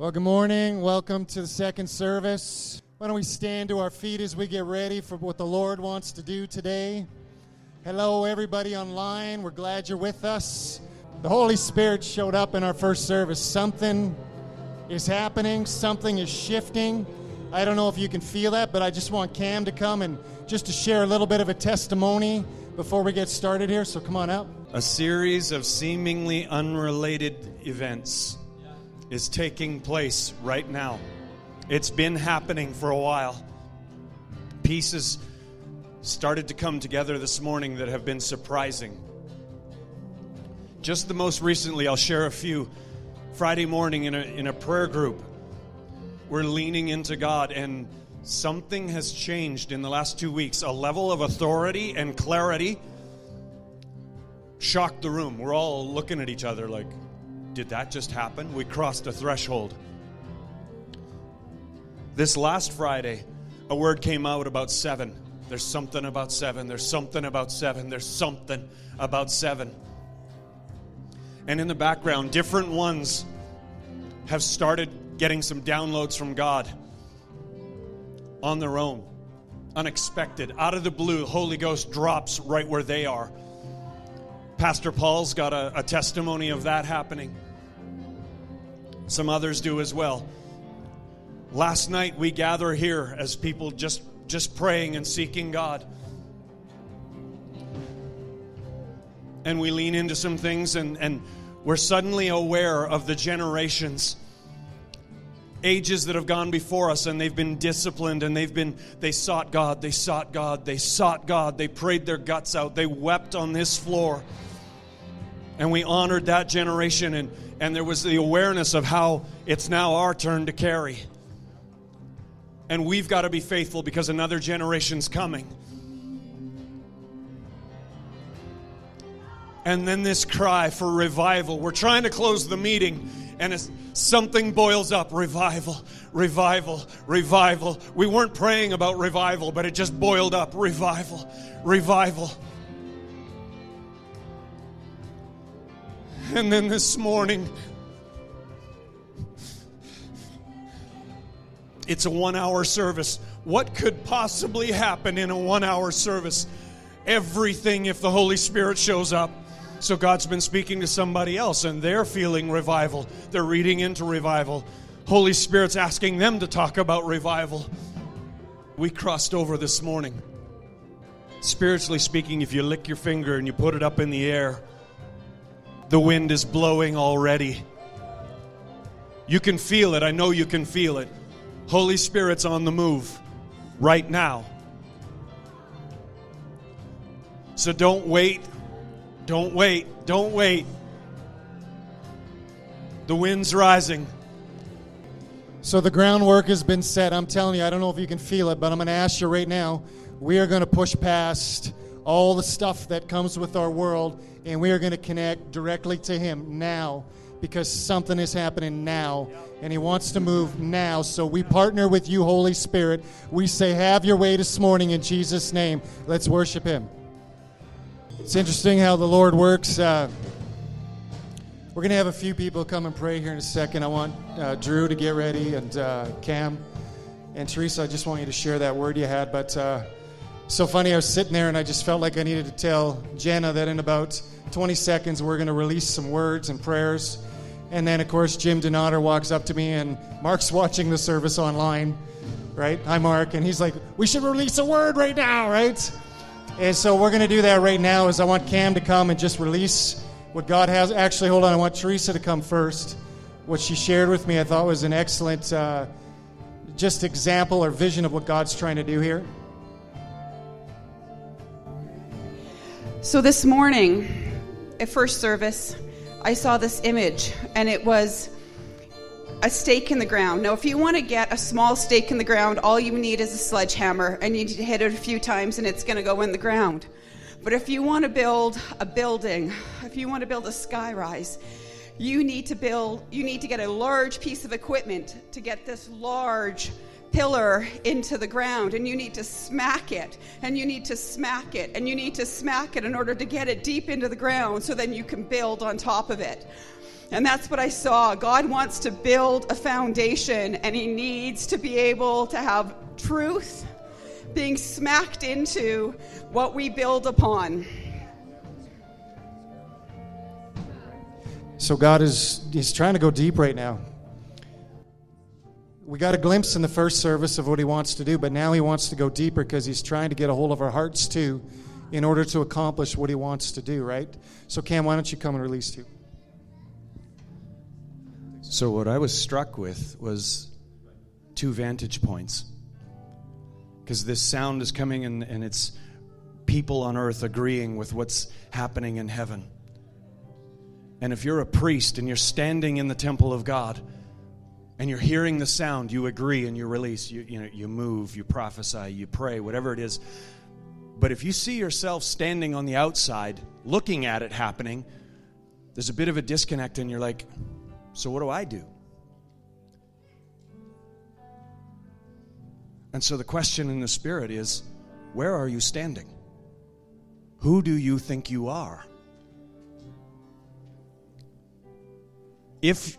Well, good morning. Welcome to the second service. Why don't we stand to our feet as we get ready for what the Lord wants to do today? Hello, everybody online. We're glad you're with us. The Holy Spirit showed up in our first service. Something is happening, something is shifting. I don't know if you can feel that, but I just want Cam to come and just to share a little bit of a testimony before we get started here. So come on up. A series of seemingly unrelated events is taking place right now. It's been happening for a while. Pieces started to come together this morning that have been surprising. Just the most recently, I'll share a few. Friday morning in a, in a prayer group, we're leaning into God, and something has changed in the last two weeks. A level of authority and clarity shocked the room. We're all looking at each other like, did that just happen? We crossed a threshold. This last Friday, a word came out about seven. There's something about seven. There's something about seven. There's something about seven. And in the background, different ones have started getting some downloads from God on their own, unexpected, out of the blue. Holy Ghost drops right where they are. Pastor Paul's got a, a testimony of that happening. Some others do as well. Last night we gather here as people just just praying and seeking God. And we lean into some things and, and we're suddenly aware of the generations ages that have gone before us and they've been disciplined and they've been they sought God, they sought God, they sought God, they prayed their guts out, they wept on this floor and we honored that generation and, and there was the awareness of how it's now our turn to carry. And we've got to be faithful because another generation's coming. And then this cry for revival. We're trying to close the meeting and something boils up. Revival revival revival. We weren't praying about revival but it just boiled up. Revival revival And then this morning, it's a one hour service. What could possibly happen in a one hour service? Everything if the Holy Spirit shows up. So God's been speaking to somebody else and they're feeling revival. They're reading into revival. Holy Spirit's asking them to talk about revival. We crossed over this morning. Spiritually speaking, if you lick your finger and you put it up in the air, the wind is blowing already. You can feel it. I know you can feel it. Holy Spirit's on the move right now. So don't wait. Don't wait. Don't wait. The wind's rising. So the groundwork has been set. I'm telling you, I don't know if you can feel it, but I'm going to ask you right now. We are going to push past all the stuff that comes with our world, and we are going to connect directly to Him now because something is happening now and he wants to move now. So we partner with you holy spirit. We say have your way this morning in jesus name. Let's worship him. It's interesting how the lord works uh, we're going to have a few people come and pray here in a second. I want uh, drew to get ready and uh, cam and teresa i just want you to share that word you had but uh, so funny, I was sitting there and I just felt like I needed to tell Jenna that in about 20 seconds we're going to release some words and prayers. And then, of course, Jim Donater walks up to me and Mark's watching the service online, right? Hi, Mark. And he's like, we should release a word right now, right? And so we're going to do that right now is I want Cam to come and just release what God has. Actually, hold on. I want Teresa to come first. What she shared with me I thought was an excellent uh, just example or vision of what God's trying to do here. So this morning, at first service, I saw this image, and it was a stake in the ground. Now, if you want to get a small stake in the ground, all you need is a sledgehammer, and you need to hit it a few times, and it's going to go in the ground. But if you want to build a building, if you want to build a skyrise, you need to build, you need to get a large piece of equipment to get this large pillar into the ground and you need to smack it and you need to smack it and you need to smack it in order to get it deep into the ground so then you can build on top of it. And that's what I saw. God wants to build a foundation, and He needs to be able to have truth being smacked into what we build upon. So God is He's trying to go deep right now. We got a glimpse in the first service of what He wants to do, but now He wants to go deeper because He's trying to get a hold of our hearts too in order to accomplish what He wants to do, right? So, Cam, why don't you come and release two? So, what I was struck with was two vantage points. Because this sound is coming and, and it's people on earth agreeing with what's happening in heaven. And if you're a priest and you're standing in the temple of God and you're hearing the sound, you agree and you release. You, you, know, you move, you prophesy, you pray, whatever it is. But if you see yourself standing on the outside, looking at it happening, there's a bit of a disconnect, and you're like, so, what do I do? And so, the question in the Spirit is where are you standing? Who do you think you are? If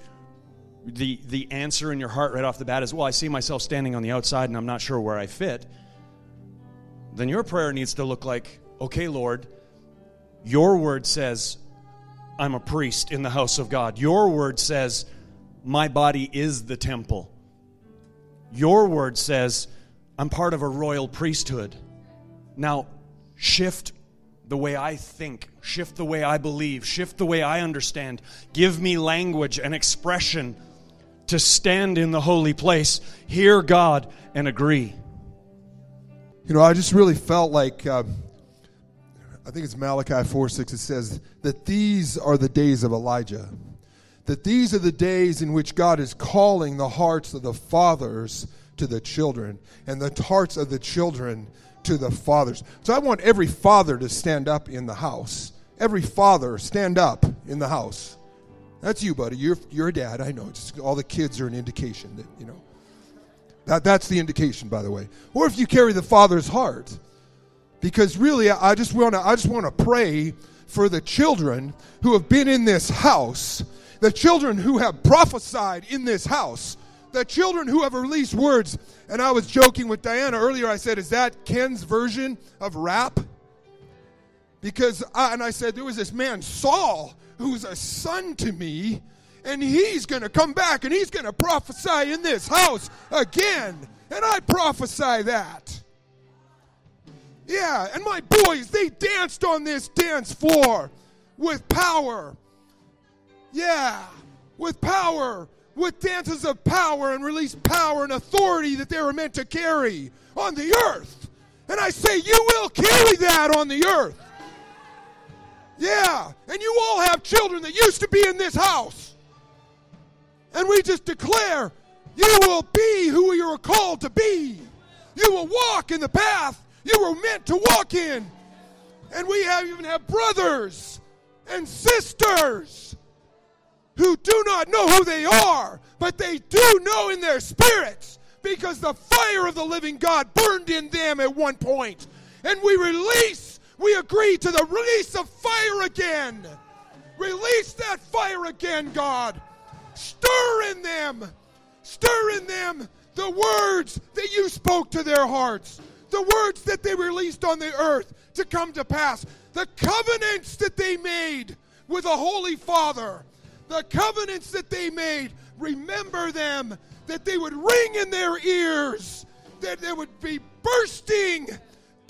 the, the answer in your heart right off the bat is, well, I see myself standing on the outside and I'm not sure where I fit, then your prayer needs to look like, okay, Lord, your word says I'm a priest in the house of God. Your word says, My body is the temple. Your word says, I'm part of a royal priesthood. Now, shift the way I think, shift the way I believe, shift the way I understand. Give me language and expression to stand in the holy place, hear God, and agree. You know, I just really felt like. Uh, I think it's Malachi 4 6, it says that these are the days of Elijah. That these are the days in which God is calling the hearts of the fathers to the children and the hearts of the children to the fathers. So I want every father to stand up in the house. Every father, stand up in the house. That's you, buddy. You're, you're a dad. I know. It's, all the kids are an indication that, you know. That, that's the indication, by the way. Or if you carry the father's heart because really I just want to I just want to pray for the children who have been in this house, the children who have prophesied in this house, the children who have released words. And I was joking with Diana earlier. I said, "Is that Ken's version of rap?" Because I, and I said there was this man Saul who's a son to me, and he's going to come back and he's going to prophesy in this house again. And I prophesy that. Yeah, and my boys, they danced on this dance floor with power. Yeah, with power, with dances of power and release power and authority that they were meant to carry on the earth. And I say, you will carry that on the earth. Yeah, and you all have children that used to be in this house. And we just declare, you will be who you are called to be. You will walk in the path you were meant to walk in. And we have even have brothers and sisters who do not know who they are, but they do know in their spirits because the fire of the living God burned in them at one point. And we release, we agree to the release of fire again. Release that fire again, God. Stir in them, stir in them the words that you spoke to their hearts. The words that they released on the earth to come to pass, the covenants that they made with a holy Father, the covenants that they made, remember them, that they would ring in their ears, that they would be bursting,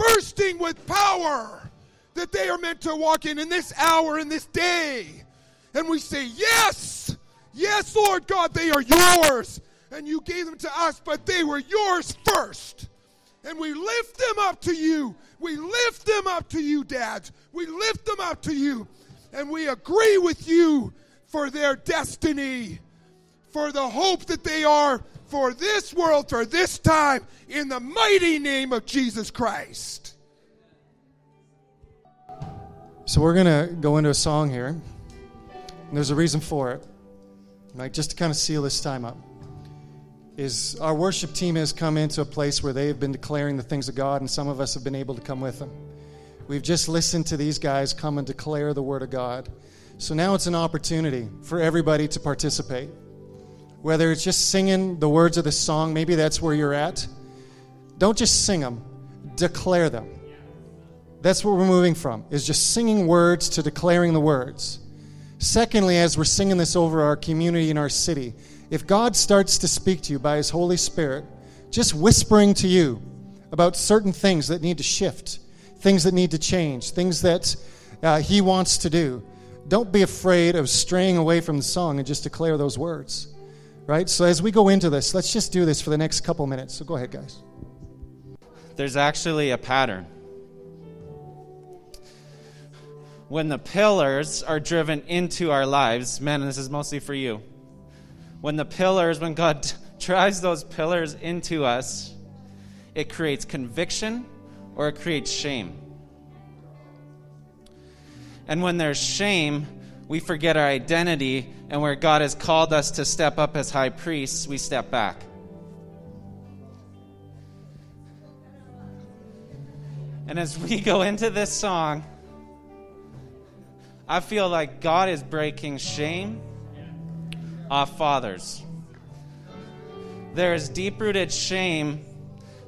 bursting with power, that they are meant to walk in in this hour, in this day. And we say, Yes, yes, Lord God, they are yours. And you gave them to us, but they were yours first. And we lift them up to you. We lift them up to you, dads. We lift them up to you. And we agree with you for their destiny, for the hope that they are for this world, for this time, in the mighty name of Jesus Christ. So we're going to go into a song here. And there's a reason for it, right? Just to kind of seal this time up is our worship team has come into a place where they have been declaring the things of God, and some of us have been able to come with them. We've just listened to these guys come and declare the Word of God. So now it's an opportunity for everybody to participate. Whether it's just singing the words of the song, maybe that's where you're at. Don't just sing them, declare them. That's what we're moving from, is just singing words to declaring the words. Secondly, as we're singing this over our community and our city, if God starts to speak to you by His Holy Spirit, just whispering to you about certain things that need to shift, things that need to change, things that uh, He wants to do, don't be afraid of straying away from the song and just declare those words. Right? So as we go into this, let's just do this for the next couple minutes. So go ahead, guys. There's actually a pattern. When the pillars are driven into our lives, man, this is mostly for you. When the pillars, when God drives those pillars into us, it creates conviction or it creates shame. And when there's shame, we forget our identity, and where God has called us to step up as high priests, we step back. And as we go into this song, I feel like God is breaking shame off fathers. There is deep rooted shame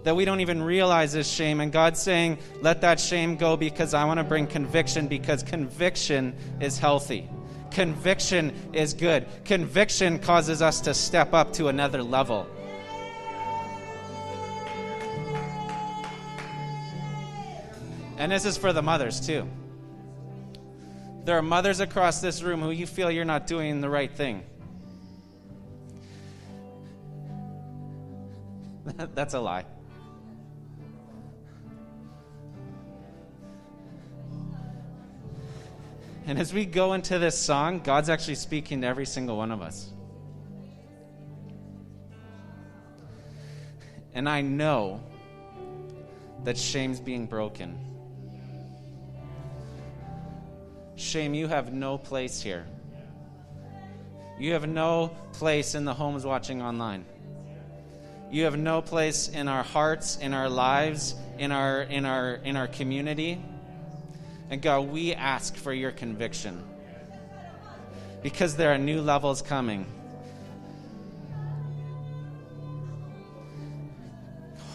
that we don't even realize is shame. And God's saying, let that shame go because I want to bring conviction because conviction is healthy. Conviction is good. Conviction causes us to step up to another level. And this is for the mothers too. There are mothers across this room who you feel you're not doing the right thing. That's a lie. And as we go into this song, God's actually speaking to every single one of us. And I know that shame's being broken. Shame, you have no place here. You have no place in the homes watching online. You have no place in our hearts, in our lives, in our in our in our community. And God, we ask for your conviction. Because there are new levels coming.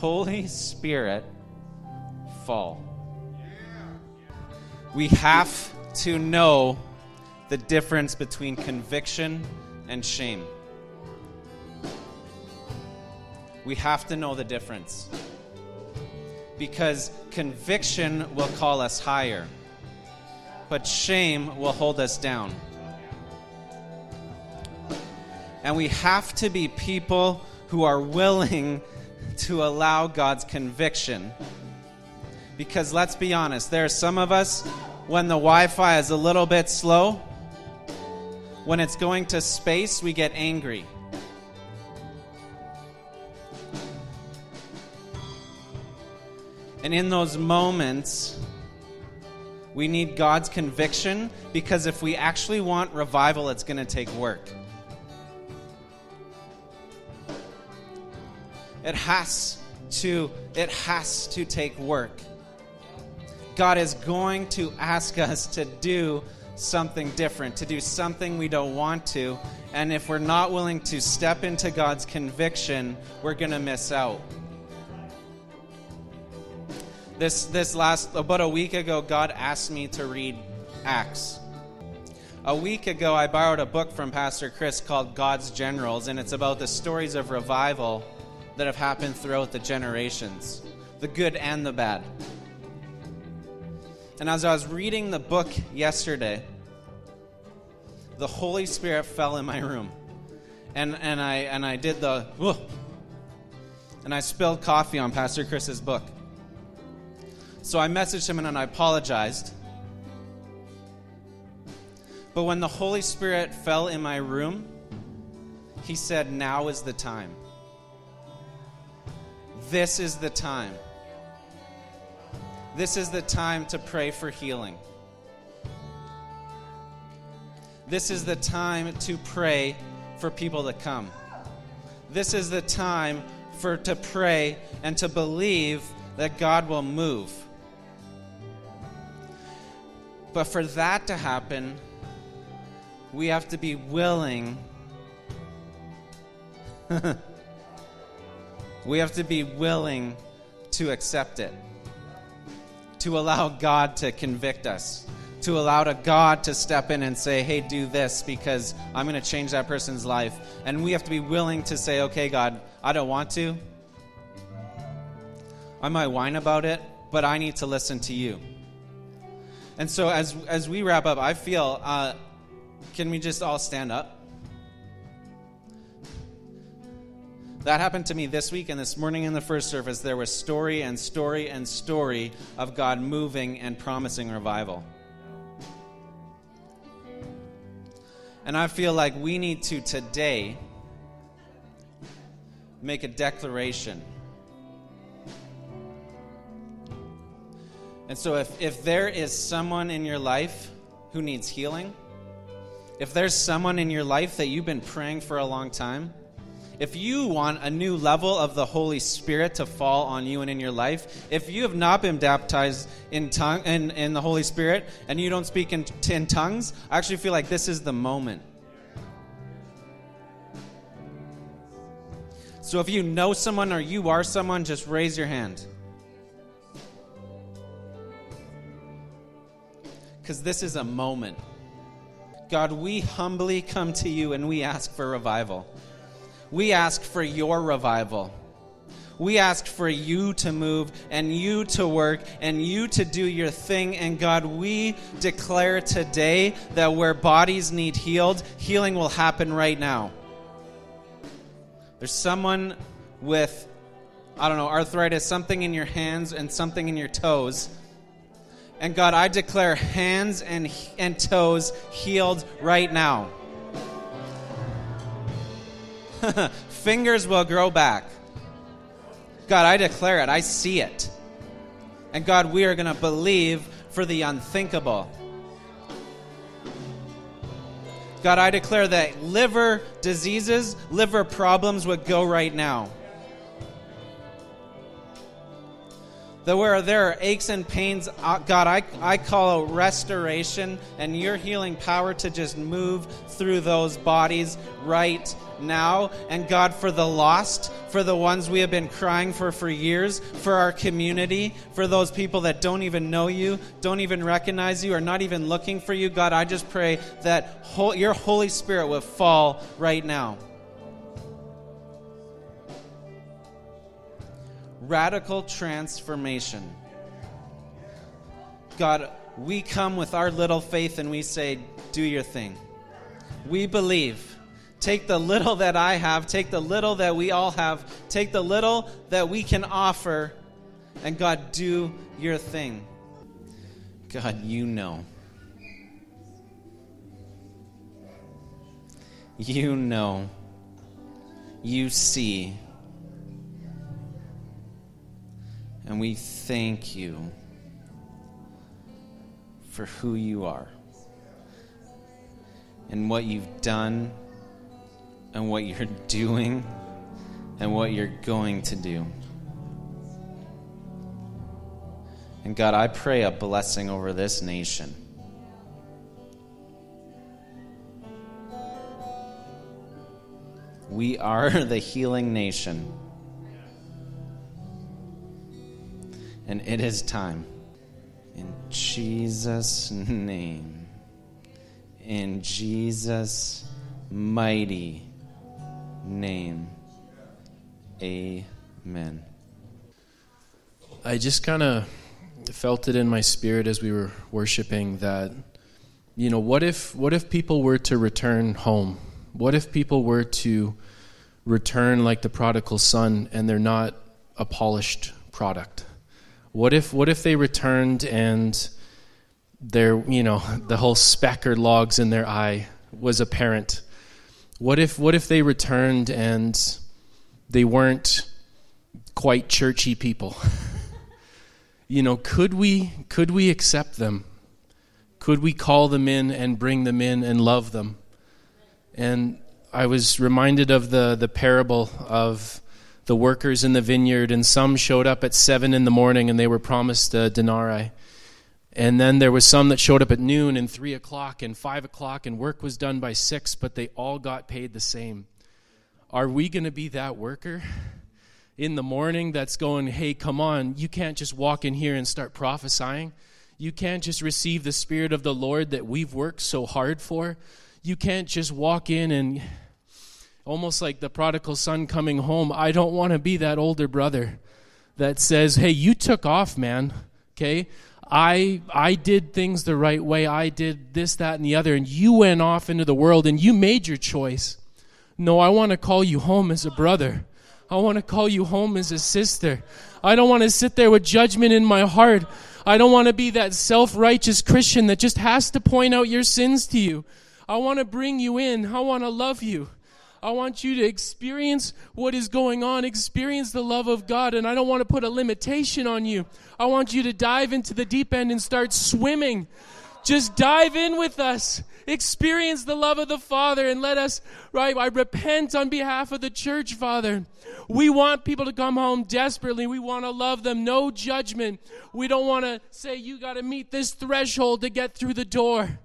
Holy Spirit, fall. We have to know the difference between conviction and shame. We have to know the difference. Because conviction will call us higher, but shame will hold us down. And we have to be people who are willing to allow God's conviction. Because let's be honest, there are some of us when the Wi Fi is a little bit slow, when it's going to space, we get angry. And in those moments, we need God's conviction because if we actually want revival, it's going to take work. It has to it has to take work. God is going to ask us to do something different, to do something we don't want to. And if we're not willing to step into God's conviction, we're going to miss out. This, this last, about a week ago, God asked me to read Acts. A week ago, I borrowed a book from Pastor Chris called God's Generals, and it's about the stories of revival that have happened throughout the generations the good and the bad. And as I was reading the book yesterday, the Holy Spirit fell in my room. And, and, I, and I did the, and I spilled coffee on Pastor Chris's book. So I messaged him and I apologized. But when the Holy Spirit fell in my room, he said, Now is the time. This is the time. This is the time to pray for healing. This is the time to pray for people to come. This is the time for to pray and to believe that God will move. But for that to happen, we have to be willing. we have to be willing to accept it, to allow God to convict us, to allow to God to step in and say, hey, do this because I'm going to change that person's life. And we have to be willing to say, okay, God, I don't want to. I might whine about it, but I need to listen to you. And so as, as we wrap up, I feel, uh, can we just all stand up? That happened to me this week and this morning in the first service. There was story and story and story of God moving and promising revival. And I feel like we need to today make a declaration. And so, if, if there is someone in your life who needs healing, if there's someone in your life that you've been praying for a long time, if you want a new level of the Holy Spirit to fall on you and in your life, if you have not been baptized in tongue in, in the Holy Spirit and you don't speak in, in tongues, I actually feel like this is the moment. So if you know someone or you are someone, just raise your hand. Because this is a moment. God, we humbly come to you and we ask for revival. We ask for your revival. We ask for you to move and you to work and you to do your thing. And God, we declare today that where bodies need healed, healing will happen right now. There's someone with, I don't know, arthritis, something in your hands and something in your toes. And God, I declare hands and, and toes healed right now. Fingers will grow back. God, I declare it. I see it. And God, we are going to believe for the unthinkable. God, I declare that liver diseases, liver problems would go right now. That where there are aches and pains, uh, God, I, I call a restoration and your healing power to just move through those bodies right now. And God, for the lost, for the ones we have been crying for for years, for our community, for those people that don't even know you, don't even recognize you, are not even looking for you, God, I just pray that your Holy Spirit will fall right now. Radical transformation. God, we come with our little faith and we say, Do your thing. We believe Take the little that I have, take the little that we all have, take the little that we can offer, and God, do your thing. God, you know. You know. You see. And we thank you for who you are and what you've done and what you're doing and what you're going to do. And God, I pray a blessing over this nation. We are the healing nation. And it is time. In Jesus' name. In Jesus' mighty name. Amen. I just kind of felt it in my spirit as we were worshiping that you know what if what if people were to return home what if people were to return like the prodigal son and they're not a polished product what if what if they returned and their you know the whole speck or logs in their eye was apparent what if what if they returned and they weren't quite churchy people? you know, could we could we accept them? Could we call them in and bring them in and love them? And I was reminded of the the parable of the workers in the vineyard, and some showed up at seven in the morning and they were promised a denarii. And then there was some that showed up at noon and three o'clock and five o'clock, and work was done by six, but they all got paid the same. Are we going to be that worker in the morning that's going, hey, come on, you can't just walk in here and start prophesying? You can't just receive the Spirit of the Lord that we've worked so hard for. You can't just walk in and almost like the prodigal son coming home. I don't want to be that older brother that says, hey, you took off, man. Okay? I I did things the right way. I did this, that, and the other, and you went off into the world and you made your choice. No, I want to call you home as a brother. I want to call you home as a sister. I don't want to sit there with judgment in my heart. I don't want to be that self righteous Christian that just has to point out your sins to you. I want to bring you in. I want to love you. I want you to experience what is going on, experience the love of God, and I don't want to put a limitation on you. I want you to dive into the deep end and start swimming. Just dive in with us. Experience the love of the Father and let us, right? I repent on behalf of the church, Father. We want people to come home desperately. We want to love them. No judgment. We don't want to say, you got to meet this threshold to get through the door.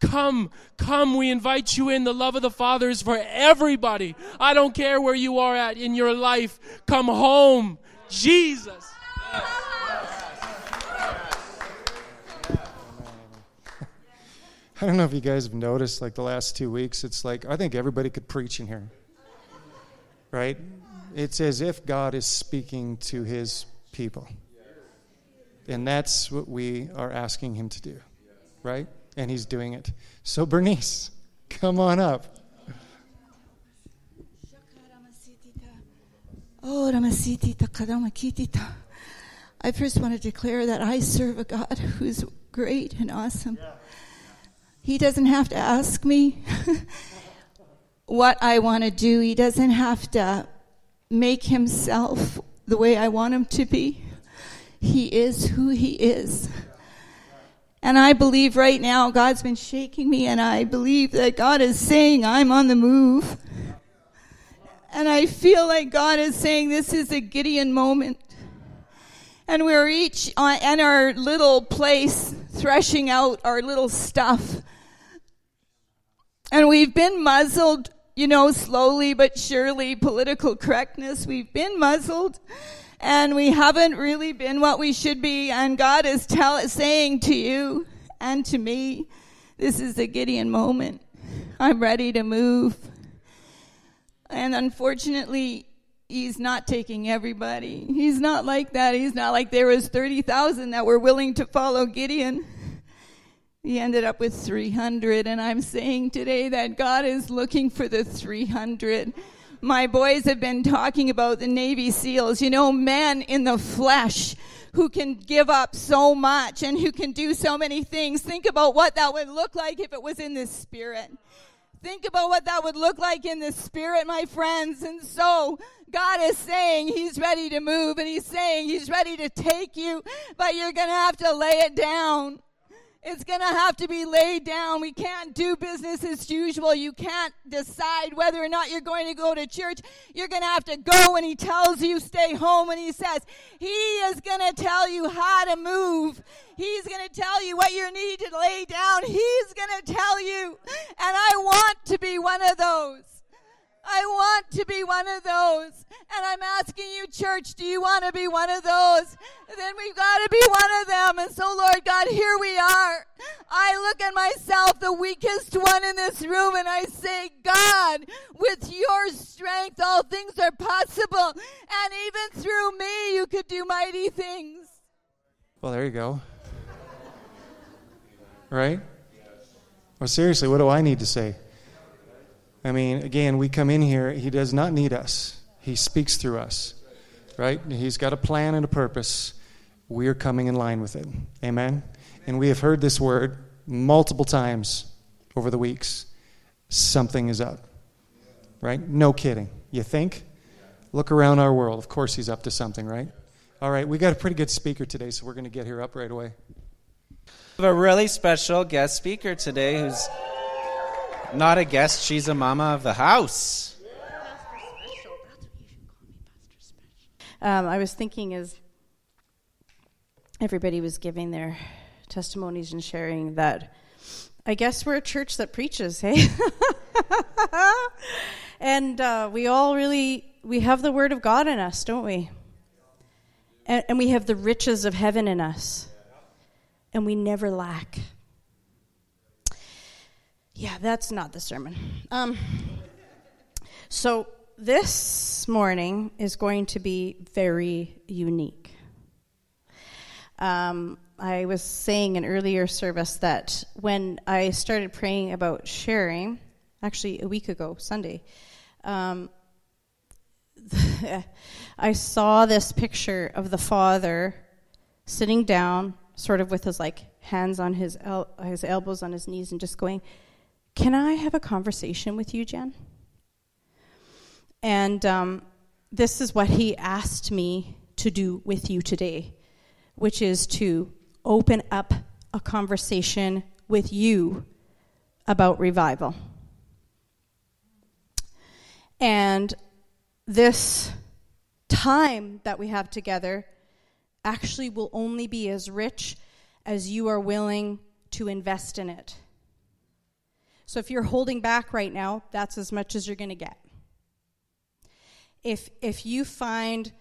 Come, come, we invite you in. The love of the Father is for everybody. I don't care where you are at in your life. Come home. Jesus. I don't know if you guys have noticed, like the last two weeks, it's like I think everybody could preach in here. Right? It's as if God is speaking to his people. And that's what we are asking him to do. Right? And he's doing it. So, Bernice, come on up. Oh. I first want to declare that I serve a God who's great and awesome. He doesn't have to ask me what I want to do. He doesn't have to make himself the way I want him to be. He is who he is. And I believe right now God's been shaking me, and I believe that God is saying, I'm on the move. And I feel like God is saying, This is a Gideon moment. And we're each uh, in our little place threshing out our little stuff. And we've been muzzled, you know, slowly but surely, political correctness. We've been muzzled and we haven't really been what we should be. And God is tell, saying to you and to me, this is a Gideon moment. I'm ready to move. And unfortunately, he's not taking everybody. He's not like that. He's not like there was 30,000 that were willing to follow Gideon. He ended up with 300 and I'm saying today that God is looking for the 300. My boys have been talking about the Navy SEALs, you know, men in the flesh who can give up so much and who can do so many things. Think about what that would look like if it was in the spirit. Think about what that would look like in the spirit, my friends. And so God is saying He's ready to move and He's saying He's ready to take you, but you're going to have to lay it down. It's going to have to be laid down. We can't do business as usual. You can't decide whether or not you're going to go to church. You're going to have to go when He tells you stay home when He says He is going to tell you how to move. He's going to tell you what you need to lay down. He's going to tell you. And I want to be one of those. I want to be one of those. And I'm asking you, church, do you want to be one of those? Then we've got to be one of them. And so, Lord God, here we are. I look at myself, the weakest one in this room, and I say, God, with your strength, all things are possible. And even through me, you could do mighty things. Well, there you go. Right? Well, seriously, what do I need to say? I mean, again, we come in here, he does not need us. He speaks through us. Right? He's got a plan and a purpose. We are coming in line with it. Amen. And we have heard this word multiple times over the weeks. Something is up. Right? No kidding. You think? Look around our world. Of course he's up to something, right? All right, we got a pretty good speaker today, so we're going to get here up right away. We have a really special guest speaker today who's not a guest, she's a mama of the house. Um, I was thinking as everybody was giving their testimonies and sharing that I guess we're a church that preaches, hey? and uh, we all really we have the word of God in us, don't we? And, and we have the riches of heaven in us, and we never lack. Yeah, that's not the sermon. Um, so this morning is going to be very unique. Um, I was saying in earlier service that when I started praying about sharing, actually a week ago, Sunday, um, I saw this picture of the father sitting down, sort of with his like hands on his el- his elbows on his knees, and just going, "Can I have a conversation with you, Jen?" And um, this is what he asked me to do with you today, which is to open up a conversation with you about revival. And this time that we have together actually will only be as rich as you are willing to invest in it. So if you're holding back right now, that's as much as you're going to get. If if you find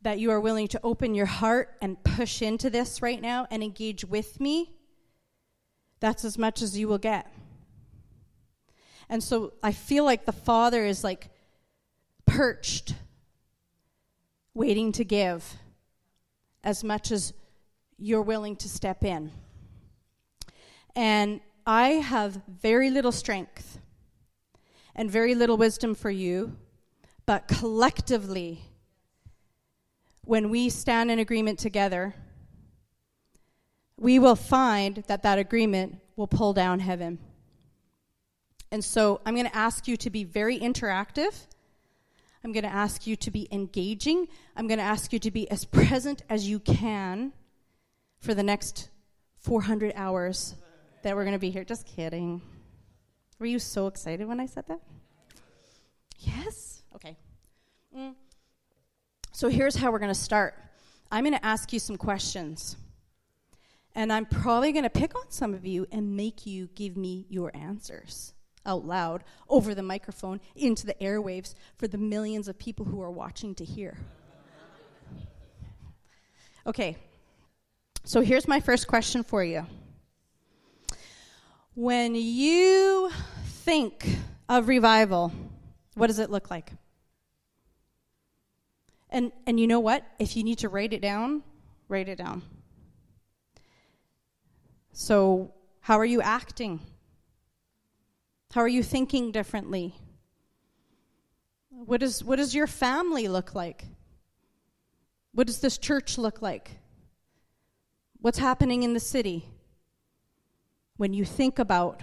that you are willing to open your heart and push into this right now and engage with me, that's as much as you will get. And so I feel like the Father is like perched, waiting to give as much as you're willing to step in. And I have very little strength and very little wisdom for you, but collectively, when we stand in agreement together, we will find that that agreement will pull down heaven. And so I'm going to ask you to be very interactive. I'm going to ask you to be engaging. I'm going to ask you to be as present as you can for the next 400 hours that we're going to be here. Just kidding. Were you so excited when I said that? Yes? Okay. Mm. So here's how we're going to start I'm going to ask you some questions. And I'm probably going to pick on some of you and make you give me your answers out loud over the microphone into the airwaves for the millions of people who are watching to hear. Okay, so here's my first question for you. When you think of revival, what does it look like? And, and you know what? If you need to write it down, write it down. So, how are you acting? How are you thinking differently? What, is, what does your family look like? What does this church look like? What's happening in the city when you think about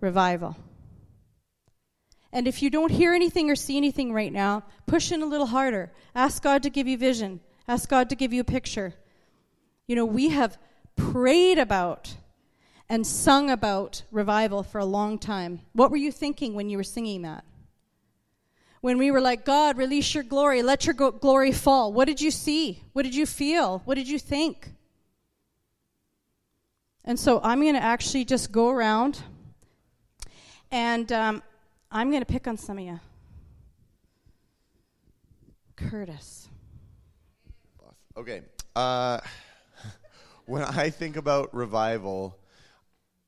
revival? And if you don't hear anything or see anything right now, push in a little harder. Ask God to give you vision. Ask God to give you a picture. You know, we have prayed about and sung about revival for a long time. What were you thinking when you were singing that? When we were like, God, release your glory, let your glory fall. What did you see? What did you feel? What did you think? And so I'm going to actually just go around and um, I'm going to pick on some of you. Curtis. Okay. Uh, when I think about revival,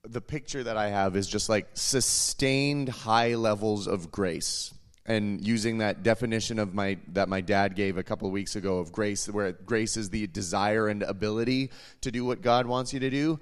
the picture that I have is just like sustained high levels of grace. And using that definition of my that my dad gave a couple of weeks ago of grace, where grace is the desire and ability to do what God wants you to do,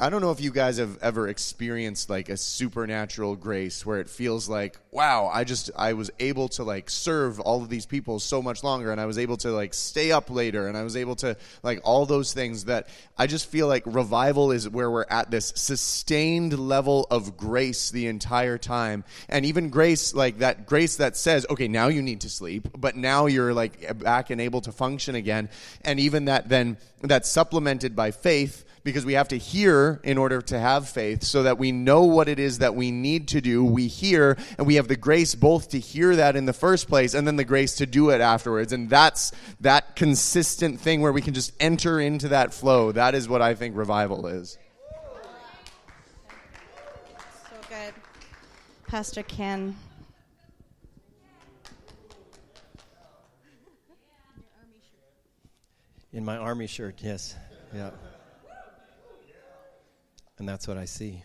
I don't know if you guys have ever experienced like a supernatural grace where it feels like, wow, I just I was able to like serve all of these people so much longer and I was able to like stay up later and I was able to like all those things that I just feel like revival is where we're at this sustained level of grace the entire time. And even grace like that grace that says, okay, now you need to sleep, but now you're like back and able to function again. And even that then that's supplemented by faith because we have to hear in order to have faith so that we know what it is that we need to do. We hear and we have the grace both to hear that in the first place and then the grace to do it afterwards. And that's that consistent thing where we can just enter into that flow. That is what I think revival is. So good. Pastor Ken. In my army shirt, yes. Yeah. And that's what I see.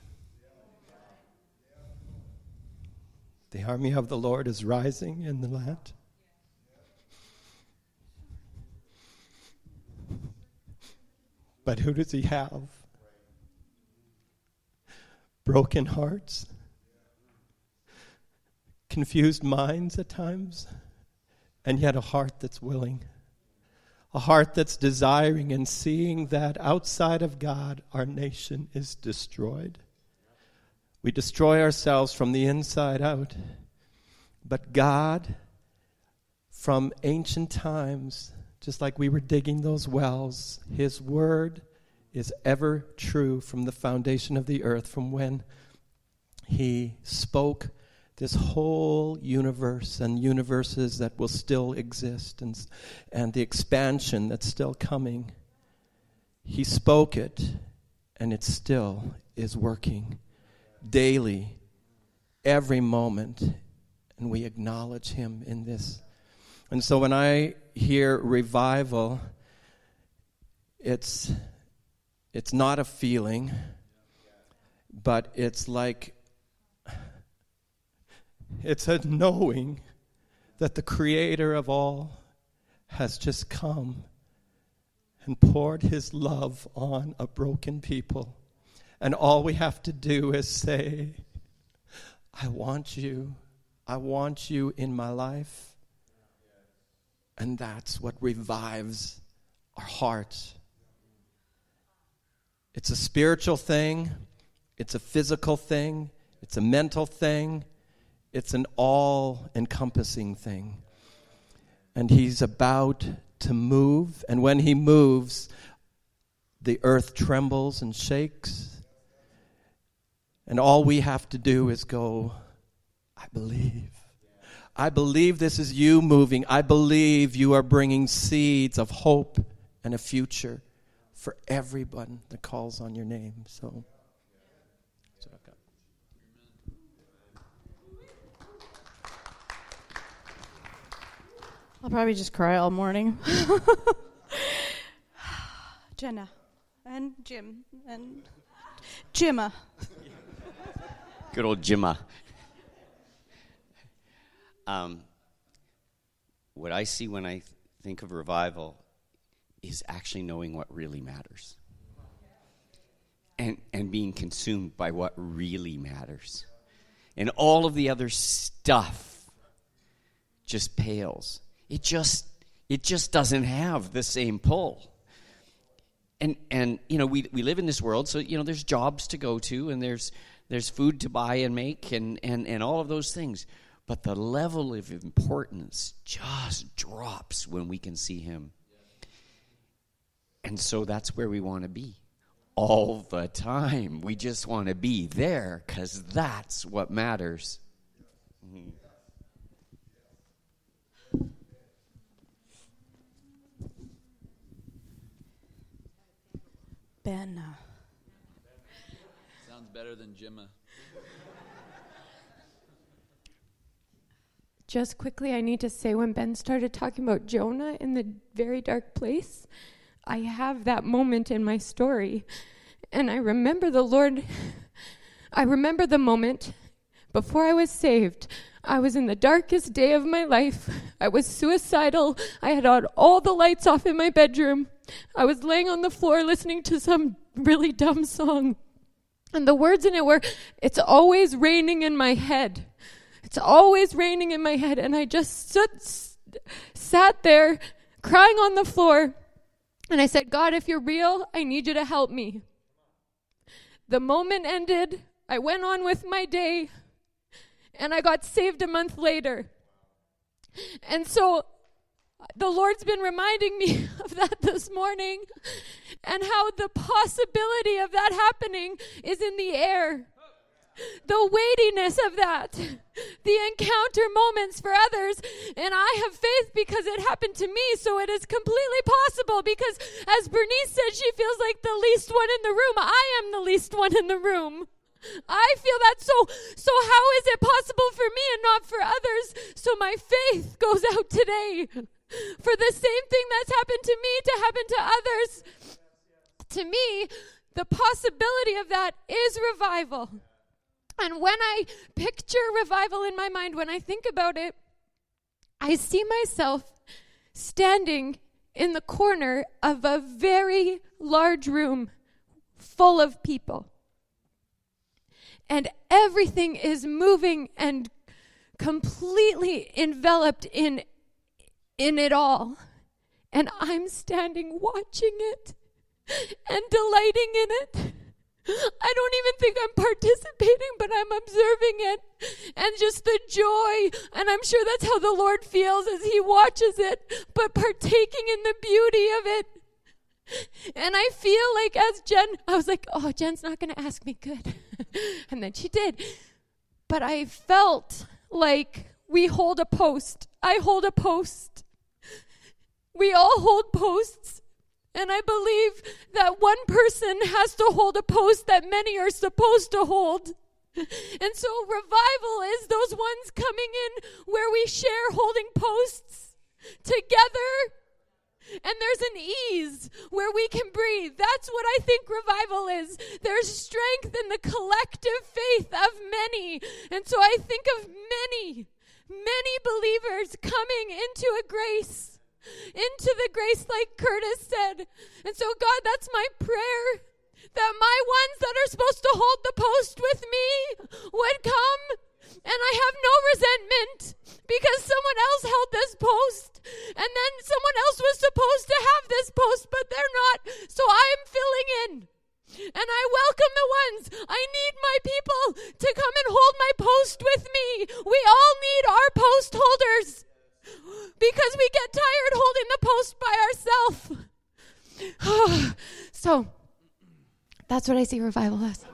The army of the Lord is rising in the land. But who does he have? Broken hearts, confused minds at times, and yet a heart that's willing a heart that's desiring and seeing that outside of God, our nation is destroyed. We destroy ourselves from the inside out. But God, from ancient times, just like we were digging those wells, His word is ever true from the foundation of the earth, from when He spoke this whole universe and universes that will still exist and, and the expansion that's still coming. He spoke it, and it still is working daily, every moment, and we acknowledge Him in this. And so when I hear revival, it's, it's not a feeling, but it's like it's a knowing that the Creator of all has just come and poured His love on a broken people. And all we have to do is say, I want you. I want you in my life. And that's what revives our hearts. It's a spiritual thing, it's a physical thing, it's a mental thing, it's an all encompassing thing. And he's about to move, and when he moves, the earth trembles and shakes. And all we have to do is go, I believe. I believe this is you moving. I believe you are bringing seeds of hope and a future for everyone that calls on your name. So. I'll probably just cry all morning. Jenna and Jim and Jimma. Good old Jimma. Um, what I see when I think of revival is actually knowing what really matters and, and being consumed by what really matters. And all of the other stuff just pales it just it just doesn't have the same pull. And and you know we we live in this world so you know there's jobs to go to and there's there's food to buy and make and and and all of those things. But the level of importance just drops when we can see him. And so that's where we want to be all the time. We just want to be there cuz that's what matters. Mm-hmm. Ben. Sounds better than Jimma. Just quickly, I need to say when Ben started talking about Jonah in the very dark place, I have that moment in my story. And I remember the Lord, I remember the moment before I was saved. I was in the darkest day of my life. I was suicidal. I had had all the lights off in my bedroom. I was laying on the floor listening to some really dumb song. And the words in it were, It's always raining in my head. It's always raining in my head. And I just stood, sat there crying on the floor. And I said, God, if you're real, I need you to help me. The moment ended. I went on with my day. And I got saved a month later. And so the Lord's been reminding me of that this morning. and how the possibility of that happening is in the air. The weightiness of that, the encounter moments for others. And I have faith because it happened to me, so it is completely possible. Because as Bernice said, she feels like the least one in the room. I am the least one in the room. I feel that so so how is it possible for me and not for others? So my faith goes out today for the same thing that's happened to me to happen to others. To me, the possibility of that is revival. And when I picture revival in my mind, when I think about it, I see myself standing in the corner of a very large room full of people and everything is moving and completely enveloped in in it all and i'm standing watching it and delighting in it I don't even think I'm participating, but I'm observing it and just the joy. And I'm sure that's how the Lord feels as He watches it, but partaking in the beauty of it. And I feel like as Jen, I was like, oh, Jen's not going to ask me good. and then she did. But I felt like we hold a post. I hold a post. We all hold posts. And I believe that one person has to hold a post that many are supposed to hold. And so revival is those ones coming in where we share holding posts together and there's an ease where we can breathe. That's what I think revival is. There's strength in the collective faith of many. And so I think of many, many believers coming into a grace, into the grace, like Curtis said. And so, God, that's my prayer that my ones that are supposed to hold the post with me would come and I have no resentment because someone else held this post and then someone else was supposed to have this post, but they're not. So I'm filling in. And I welcome the ones. I need my people to come and hold my post with me. We all need our post holders because we get tired holding the post by ourselves. so that's what I see revival as.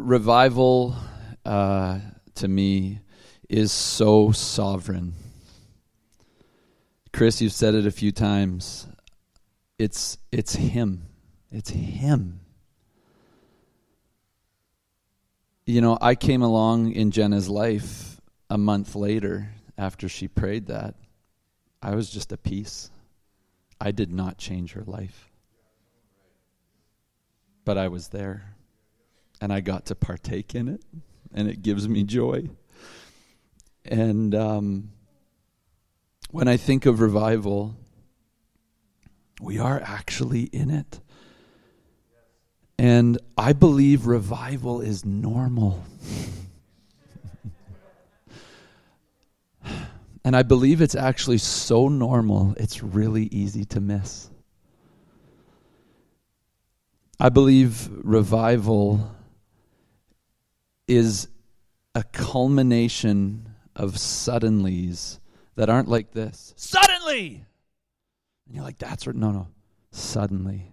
revival uh, to me is so sovereign. Chris, you've said it a few times. It's it's him. It's him. You know, I came along in Jenna's life a month later after she prayed that. I was just a piece. I did not change her life. But I was there and I got to partake in it, and it gives me joy. And um, when I think of revival, we are actually in it. And I believe revival is normal. and I believe it's actually so normal, it's really easy to miss. I believe revival is a culmination of suddenlies that aren't like this. Suddenly! And you're like, that's right. No, no. Suddenly.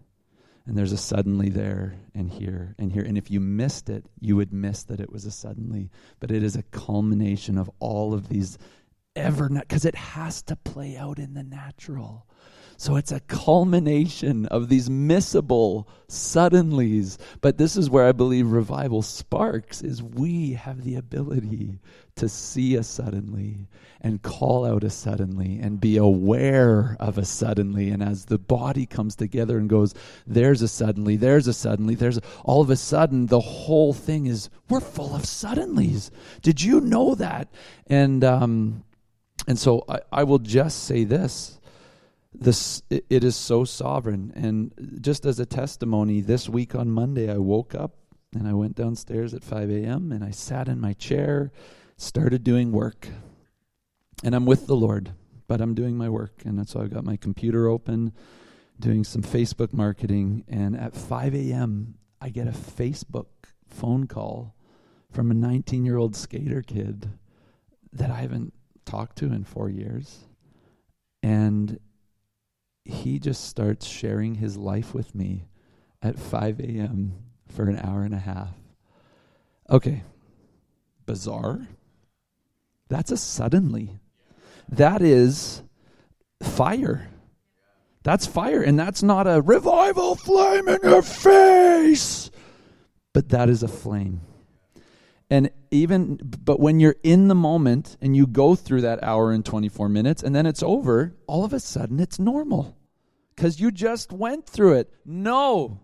And there's a suddenly there and here and here. And if you missed it, you would miss that it was a suddenly. But it is a culmination of all of these ever, because it has to play out in the natural. So it's a culmination of these missable suddenlies. But this is where I believe revival sparks is we have the ability to see a suddenly and call out a suddenly and be aware of a suddenly. And as the body comes together and goes there's a suddenly there's a suddenly there's a, all of a sudden the whole thing is we're full of suddenlies. Did you know that? And um and so I, I will just say this this it is so sovereign. And just as a testimony this week on monday i woke up and i went downstairs at 5 a.m and i sat in my chair started doing work. And i'm with the lord but i'm doing my work. And so i've got my computer open doing some facebook marketing. And at 5 a.m i get a facebook phone call from a 19 year old skater kid that i haven't talked to in four years. And he just starts sharing his life with me at 5 a.m. for an hour and a half. Okay, bizarre. That's a suddenly. That is fire. That's fire. And that's not a revival flame in your face, but that is a flame. And even, but when you're in the moment and you go through that hour and 24 minutes and then it's over, all of a sudden it's normal because you just went through it. No,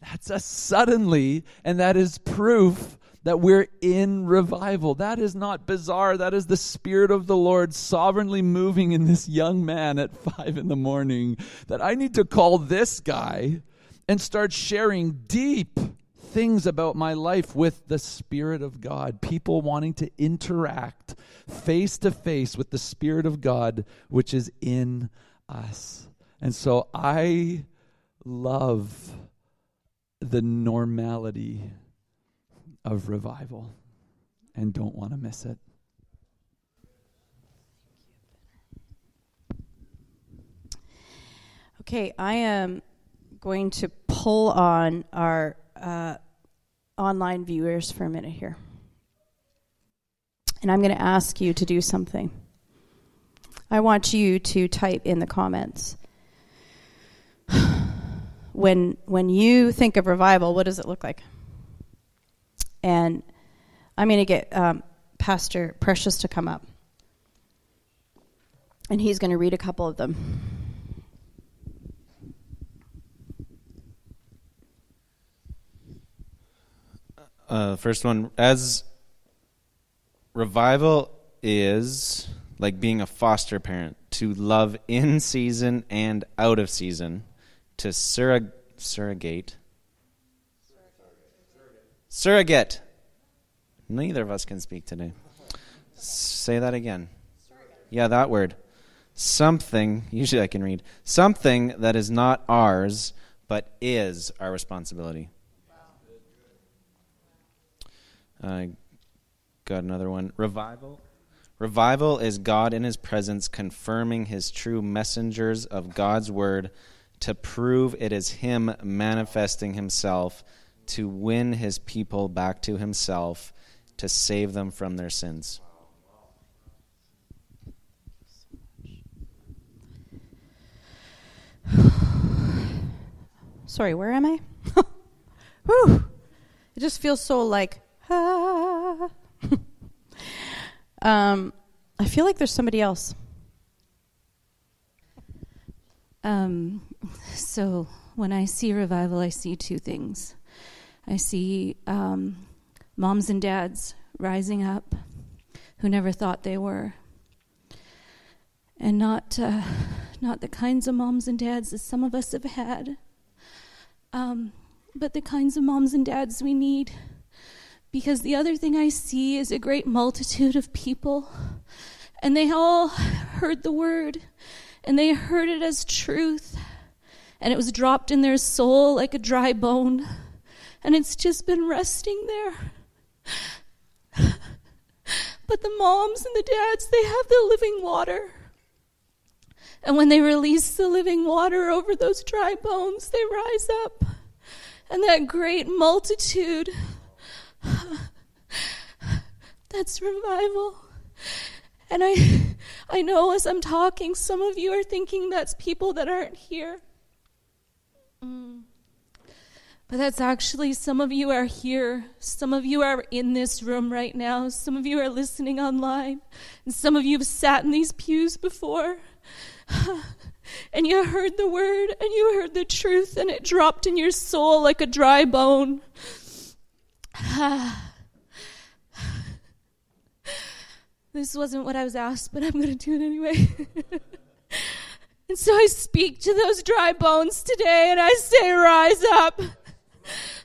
that's a suddenly, and that is proof that we're in revival. That is not bizarre. That is the Spirit of the Lord sovereignly moving in this young man at five in the morning. That I need to call this guy and start sharing deep things about my life with the Spirit of God. People wanting to interact face to face with the Spirit of God, which is in us. And so I love the normality of revival and don't want to miss it. Okay, I am going to pull on our uh, online viewers for a minute here. And I'm going to ask you to do something. I want you to type in the comments. when when you think of revival, what does it look like? And I'm going to get um, Pastor Precious to come up. And he's going to read a couple of them. Uh, first one, as revival is like being a foster parent, to love in season and out of season, to surrog- surrogate. Surrogate. Neither of us can speak today. Say that again. Yeah, that word. Something, usually I can read, something that is not ours, but is our responsibility. I got another one. Revival. Revival is God in his presence confirming his true messengers of God's word to prove it is him manifesting himself to win his people back to himself to save them from their sins. Sorry, where am I? Whew. It just feels so like ah. um, I feel like there's somebody else. Um, so when I see revival, I see two things. I see um, moms and dads rising up who never thought they were, and not uh, not the kinds of moms and dads that some of us have had, um, but the kinds of moms and dads we need. Because the other thing I see is a great multitude of people, and they all heard the word, and they heard it as truth, and it was dropped in their soul like a dry bone and it's just been resting there. But the moms and the dads, they have the living water. And when they release the living water over those dry bones, they rise up. And that great multitude, that's revival. And I, I know as I'm talking, some of you are thinking that's people that aren't here. Mm. But that's actually, some of you are here. Some of you are in this room right now. Some of you are listening online. And some of you have sat in these pews before. and you heard the word and you heard the truth and it dropped in your soul like a dry bone. this wasn't what I was asked, but I'm going to do it anyway. and so I speak to those dry bones today and I say, Rise up.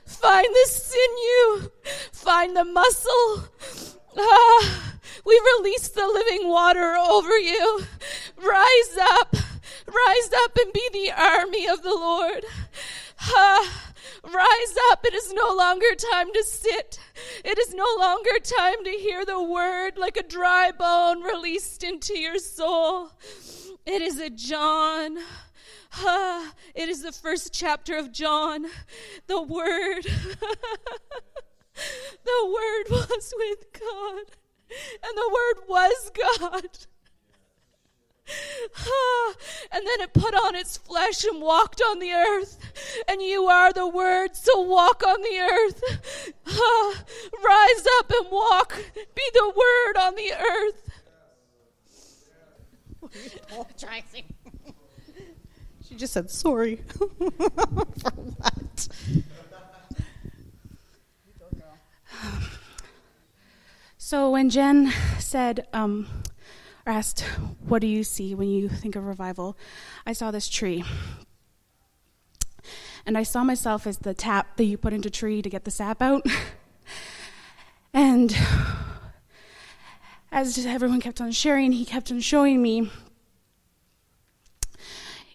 Find the sinew. Find the muscle. Ah, we release the living water over you. Rise up. Rise up and be the army of the Lord. Ah, Rise up. It is no longer time to sit. It is no longer time to hear the word like a dry bone released into your soul. It is a John. Ah, it is the first chapter of John. The Word. the Word was with God, and the Word was God. Ah, and then it put on its flesh and walked on the earth. And you are the Word, so walk on the earth. Ah, rise up and walk. Be the Word on the earth. She just said sorry. For what? So when Jen said, um, or asked, What do you see when you think of revival? I saw this tree. And I saw myself as the tap that you put into a tree to get the sap out. and as everyone kept on sharing, he kept on showing me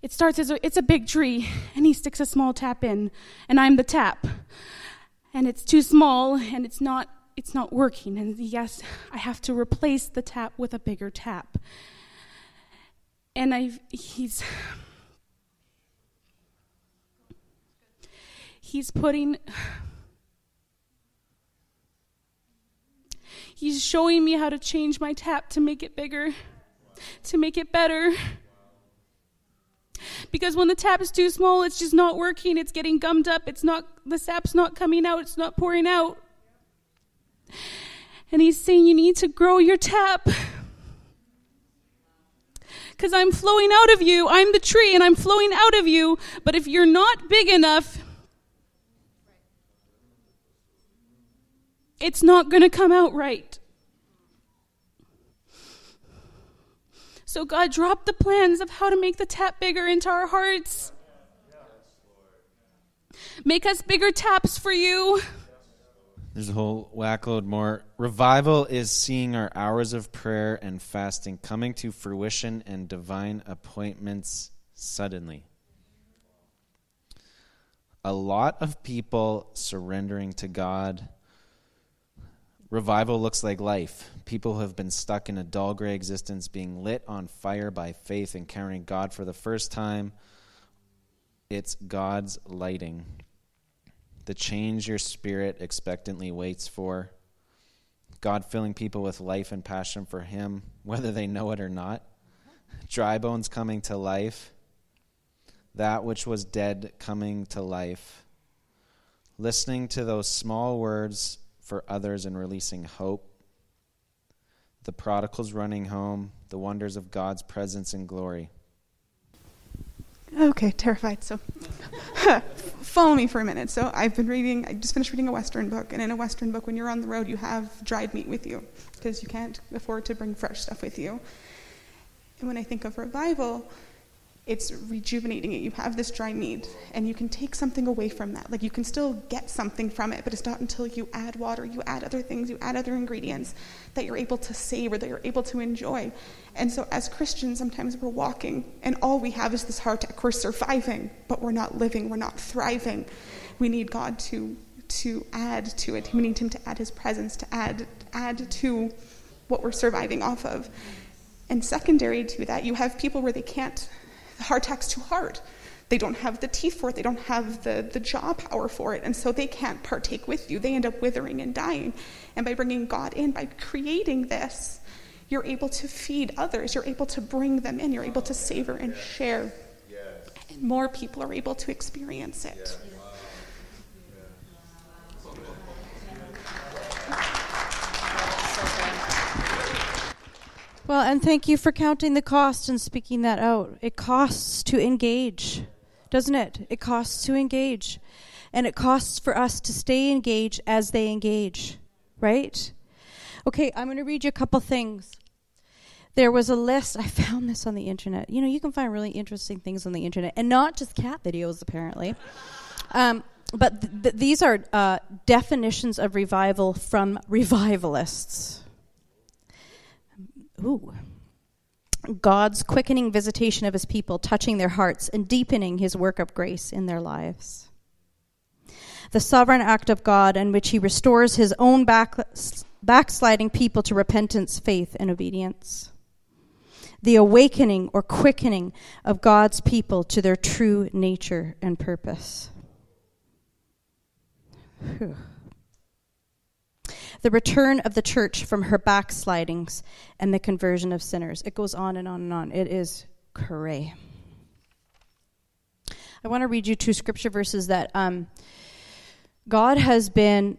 it starts as a, it's a big tree, and he sticks a small tap in, and I'm the tap. And it's too small, and it's not it's not working. And yes, I have to replace the tap with a bigger tap. And I he's he's putting he's showing me how to change my tap to make it bigger, to make it better. Because when the tap is too small, it's just not working. It's getting gummed up. It's not, the sap's not coming out. It's not pouring out. And he's saying, You need to grow your tap. Because I'm flowing out of you. I'm the tree and I'm flowing out of you. But if you're not big enough, it's not going to come out right. So, God, drop the plans of how to make the tap bigger into our hearts. Make us bigger taps for you. There's a whole whackload more. Revival is seeing our hours of prayer and fasting coming to fruition and divine appointments suddenly. A lot of people surrendering to God Revival looks like life. People who have been stuck in a dull gray existence being lit on fire by faith, encountering God for the first time. It's God's lighting. The change your spirit expectantly waits for. God filling people with life and passion for Him, whether they know it or not. Dry bones coming to life. That which was dead coming to life. Listening to those small words for others and releasing hope. The prodigals running home, the wonders of God's presence and glory. Okay, terrified. So, follow me for a minute. So, I've been reading, I just finished reading a Western book, and in a Western book, when you're on the road, you have dried meat with you because you can't afford to bring fresh stuff with you. And when I think of revival, it's rejuvenating it. You have this dry meat, and you can take something away from that. Like you can still get something from it, but it's not until you add water, you add other things, you add other ingredients that you're able to savor, that you're able to enjoy. And so, as Christians, sometimes we're walking, and all we have is this hardtack. We're surviving, but we're not living, we're not thriving. We need God to to add to it. We need Him to add His presence, to add add to what we're surviving off of. And secondary to that, you have people where they can't attack's too hard. They don't have the teeth for it, they don't have the, the jaw power for it, and so they can't partake with you. They end up withering and dying. And by bringing God in, by creating this, you're able to feed others, you're able to bring them in, you're able to savor and share. And more people are able to experience it. Well, and thank you for counting the cost and speaking that out. It costs to engage, doesn't it? It costs to engage. And it costs for us to stay engaged as they engage, right? Okay, I'm going to read you a couple things. There was a list, I found this on the internet. You know, you can find really interesting things on the internet, and not just cat videos, apparently. Um, but th- th- these are uh, definitions of revival from revivalists. Ooh. God's quickening visitation of his people, touching their hearts and deepening his work of grace in their lives. the sovereign act of God in which he restores his own back, backsliding people to repentance, faith, and obedience. The awakening or quickening of God's people to their true nature and purpose. Whew. The return of the church from her backslidings and the conversion of sinners. It goes on and on and on. It is cray. I want to read you two scripture verses that um, God has been.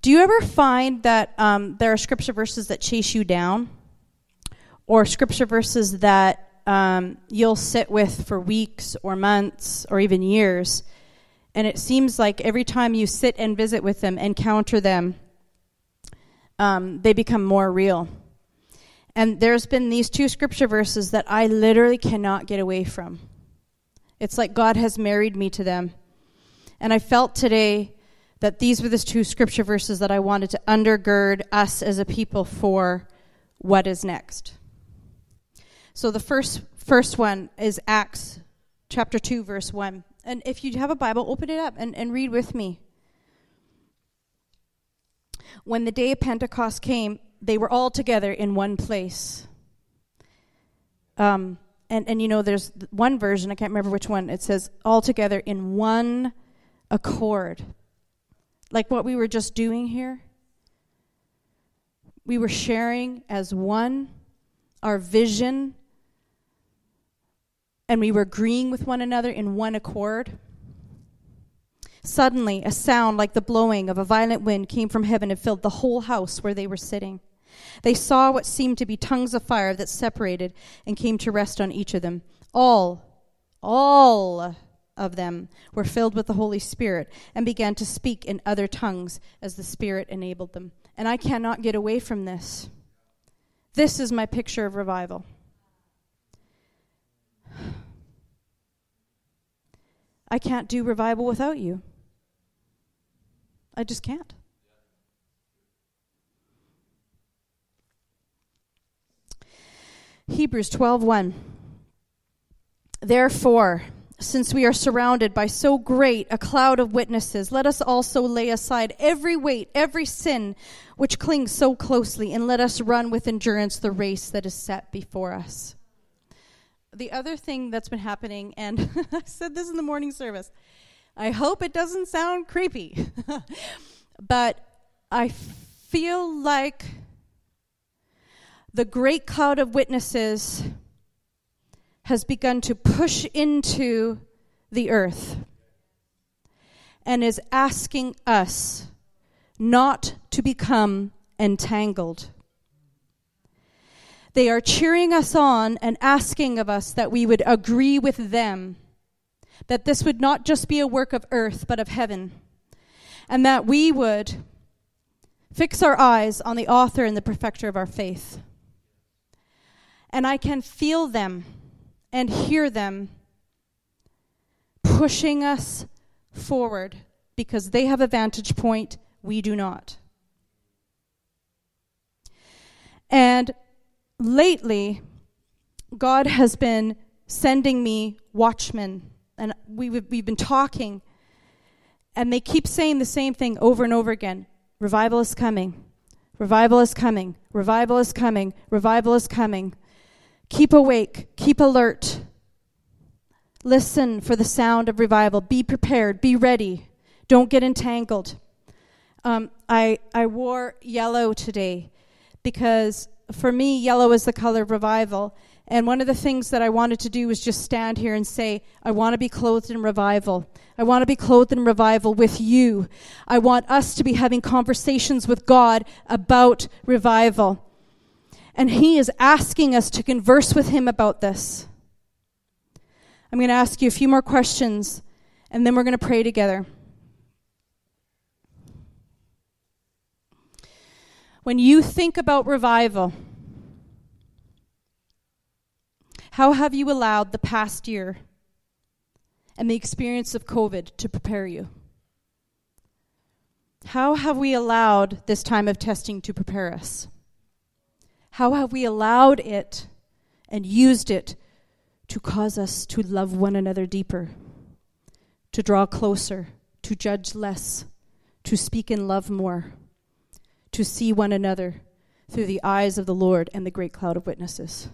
Do you ever find that um, there are scripture verses that chase you down? Or scripture verses that um, you'll sit with for weeks or months or even years? And it seems like every time you sit and visit with them, encounter them, um, they become more real. And there's been these two scripture verses that I literally cannot get away from. It's like God has married me to them. And I felt today that these were the two scripture verses that I wanted to undergird us as a people for what is next. So the first first one is Acts chapter 2 verse 1. And if you have a Bible, open it up and, and read with me. When the day of Pentecost came, they were all together in one place. Um, and, and you know, there's one version, I can't remember which one, it says all together in one accord. Like what we were just doing here. We were sharing as one our vision, and we were agreeing with one another in one accord. Suddenly, a sound like the blowing of a violent wind came from heaven and filled the whole house where they were sitting. They saw what seemed to be tongues of fire that separated and came to rest on each of them. All, all of them were filled with the Holy Spirit and began to speak in other tongues as the Spirit enabled them. And I cannot get away from this. This is my picture of revival. I can't do revival without you. I just can't. Hebrews 12:1 Therefore since we are surrounded by so great a cloud of witnesses let us also lay aside every weight every sin which clings so closely and let us run with endurance the race that is set before us. The other thing that's been happening and I said this in the morning service. I hope it doesn't sound creepy. but I feel like the great cloud of witnesses has begun to push into the earth and is asking us not to become entangled. They are cheering us on and asking of us that we would agree with them, that this would not just be a work of earth, but of heaven, and that we would fix our eyes on the author and the perfecter of our faith and I can feel them and hear them pushing us forward because they have a vantage point we do not. And lately, God has been sending me watchmen, and we, we've been talking, and they keep saying the same thing over and over again revival is coming, revival is coming, revival is coming, revival is coming. Keep awake, keep alert. Listen for the sound of revival. Be prepared, be ready. Don't get entangled. Um, I, I wore yellow today because for me, yellow is the color of revival. And one of the things that I wanted to do was just stand here and say, I want to be clothed in revival. I want to be clothed in revival with you. I want us to be having conversations with God about revival. And He is asking us to converse with Him about this. I'm going to ask you a few more questions, and then we're going to pray together. When you think about revival, how have you allowed the past year and the experience of COVID to prepare you? How have we allowed this time of testing to prepare us? How have we allowed it and used it to cause us to love one another deeper, to draw closer, to judge less, to speak in love more, to see one another through the eyes of the Lord and the great cloud of witnesses.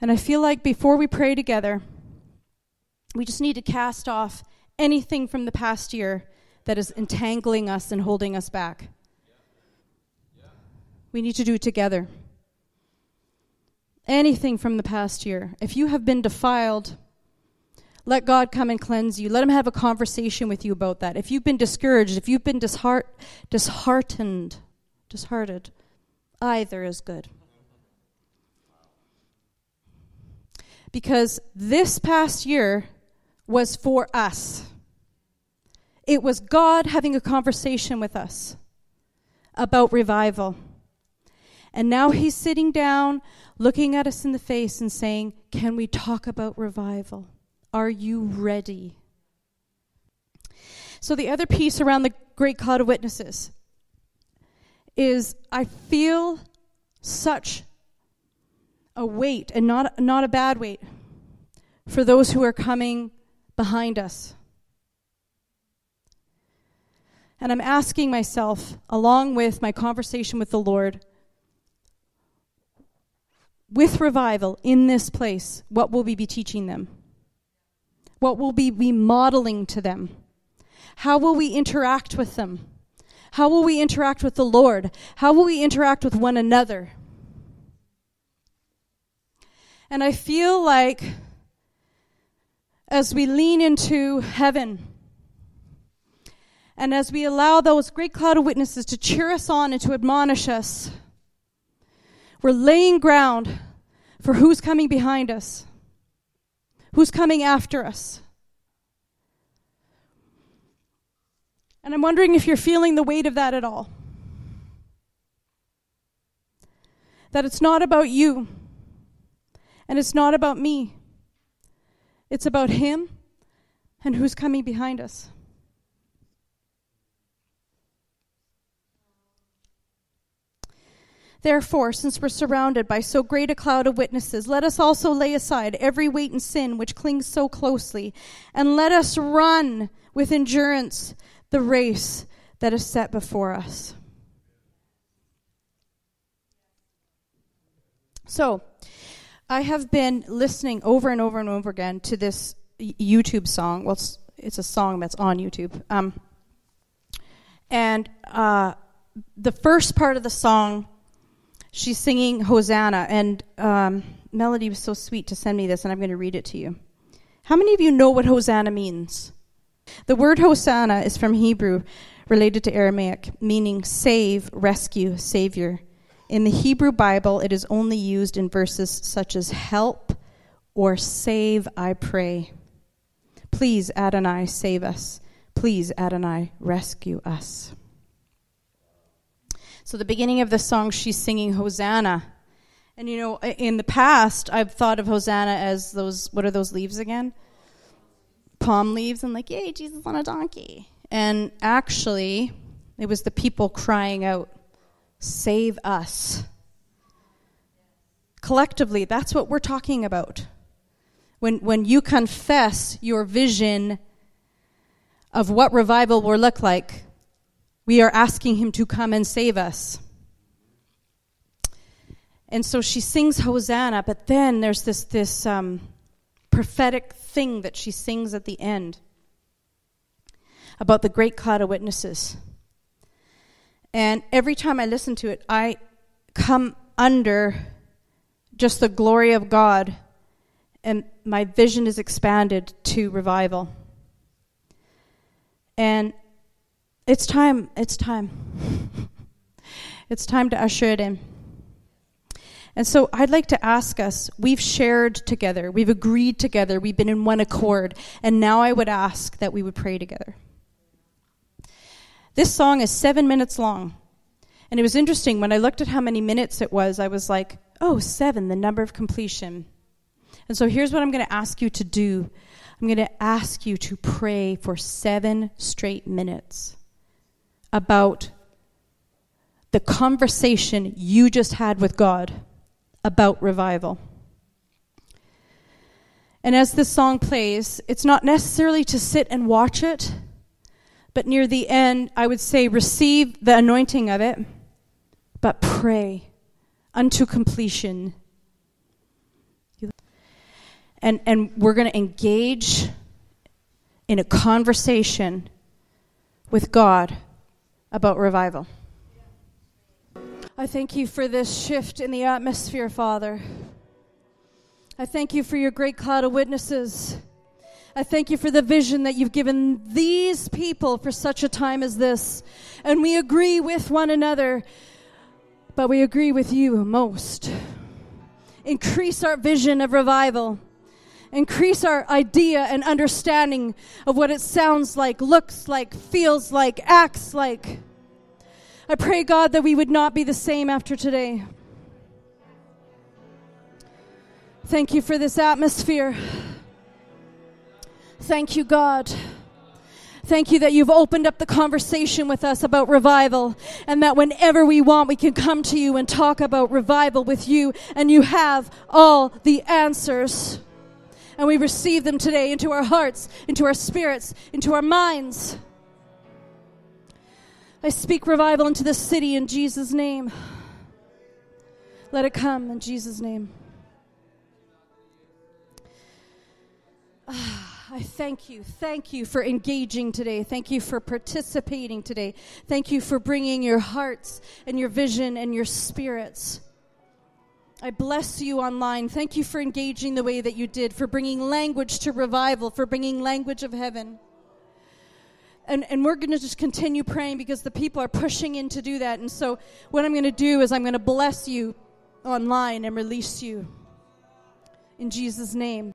And I feel like before we pray together, we just need to cast off anything from the past year that is entangling us and holding us back. We need to do it together. Anything from the past year. If you have been defiled, let God come and cleanse you. Let Him have a conversation with you about that. If you've been discouraged, if you've been disheart- disheartened, disheartened, either is good. Because this past year was for us. It was God having a conversation with us about revival. And now He's sitting down, looking at us in the face, and saying, Can we talk about revival? Are you ready? So, the other piece around the great cloud of witnesses is I feel such a weight, and not, not a bad weight, for those who are coming behind us. And I'm asking myself, along with my conversation with the Lord, with revival in this place, what will we be teaching them? What will we be modeling to them? How will we interact with them? How will we interact with the Lord? How will we interact with one another? And I feel like as we lean into heaven, and as we allow those great cloud of witnesses to cheer us on and to admonish us, we're laying ground for who's coming behind us, who's coming after us. And I'm wondering if you're feeling the weight of that at all. That it's not about you, and it's not about me. It's about Him and who's coming behind us. Therefore, since we're surrounded by so great a cloud of witnesses, let us also lay aside every weight and sin which clings so closely, and let us run with endurance the race that is set before us. So, I have been listening over and over and over again to this YouTube song. Well, it's, it's a song that's on YouTube. Um, and uh, the first part of the song she's singing Hosanna, and um, Melody was so sweet to send me this, and I'm going to read it to you. How many of you know what Hosanna means? The word Hosanna is from Hebrew, related to Aramaic, meaning save, rescue, savior. In the Hebrew Bible, it is only used in verses such as help or save, I pray. Please, Adonai, save us. Please, Adonai, rescue us. So, the beginning of the song, she's singing Hosanna. And you know, in the past, I've thought of Hosanna as those, what are those leaves again? Palm leaves, and like, yay, Jesus on a donkey. And actually, it was the people crying out, Save us. Collectively, that's what we're talking about. When, when you confess your vision of what revival will look like, we are asking him to come and save us. And so she sings Hosanna, but then there's this, this um, prophetic thing that she sings at the end about the great cloud of witnesses. And every time I listen to it, I come under just the glory of God, and my vision is expanded to revival. And it's time, it's time. it's time to usher it in. And so I'd like to ask us we've shared together, we've agreed together, we've been in one accord, and now I would ask that we would pray together. This song is seven minutes long. And it was interesting when I looked at how many minutes it was, I was like, oh, seven, the number of completion. And so here's what I'm going to ask you to do I'm going to ask you to pray for seven straight minutes about the conversation you just had with God about revival. And as this song plays, it's not necessarily to sit and watch it, but near the end, I would say receive the anointing of it, but pray unto completion. And, and we're going to engage in a conversation with God about revival. I thank you for this shift in the atmosphere, Father. I thank you for your great cloud of witnesses. I thank you for the vision that you've given these people for such a time as this. And we agree with one another, but we agree with you most. Increase our vision of revival. Increase our idea and understanding of what it sounds like, looks like, feels like, acts like. I pray, God, that we would not be the same after today. Thank you for this atmosphere. Thank you, God. Thank you that you've opened up the conversation with us about revival, and that whenever we want, we can come to you and talk about revival with you, and you have all the answers. And we receive them today into our hearts, into our spirits, into our minds. I speak revival into this city in Jesus' name. Let it come in Jesus' name. Ah, I thank you. Thank you for engaging today. Thank you for participating today. Thank you for bringing your hearts and your vision and your spirits. I bless you online. Thank you for engaging the way that you did, for bringing language to revival, for bringing language of heaven. And, and we're going to just continue praying because the people are pushing in to do that. And so, what I'm going to do is I'm going to bless you online and release you in Jesus' name.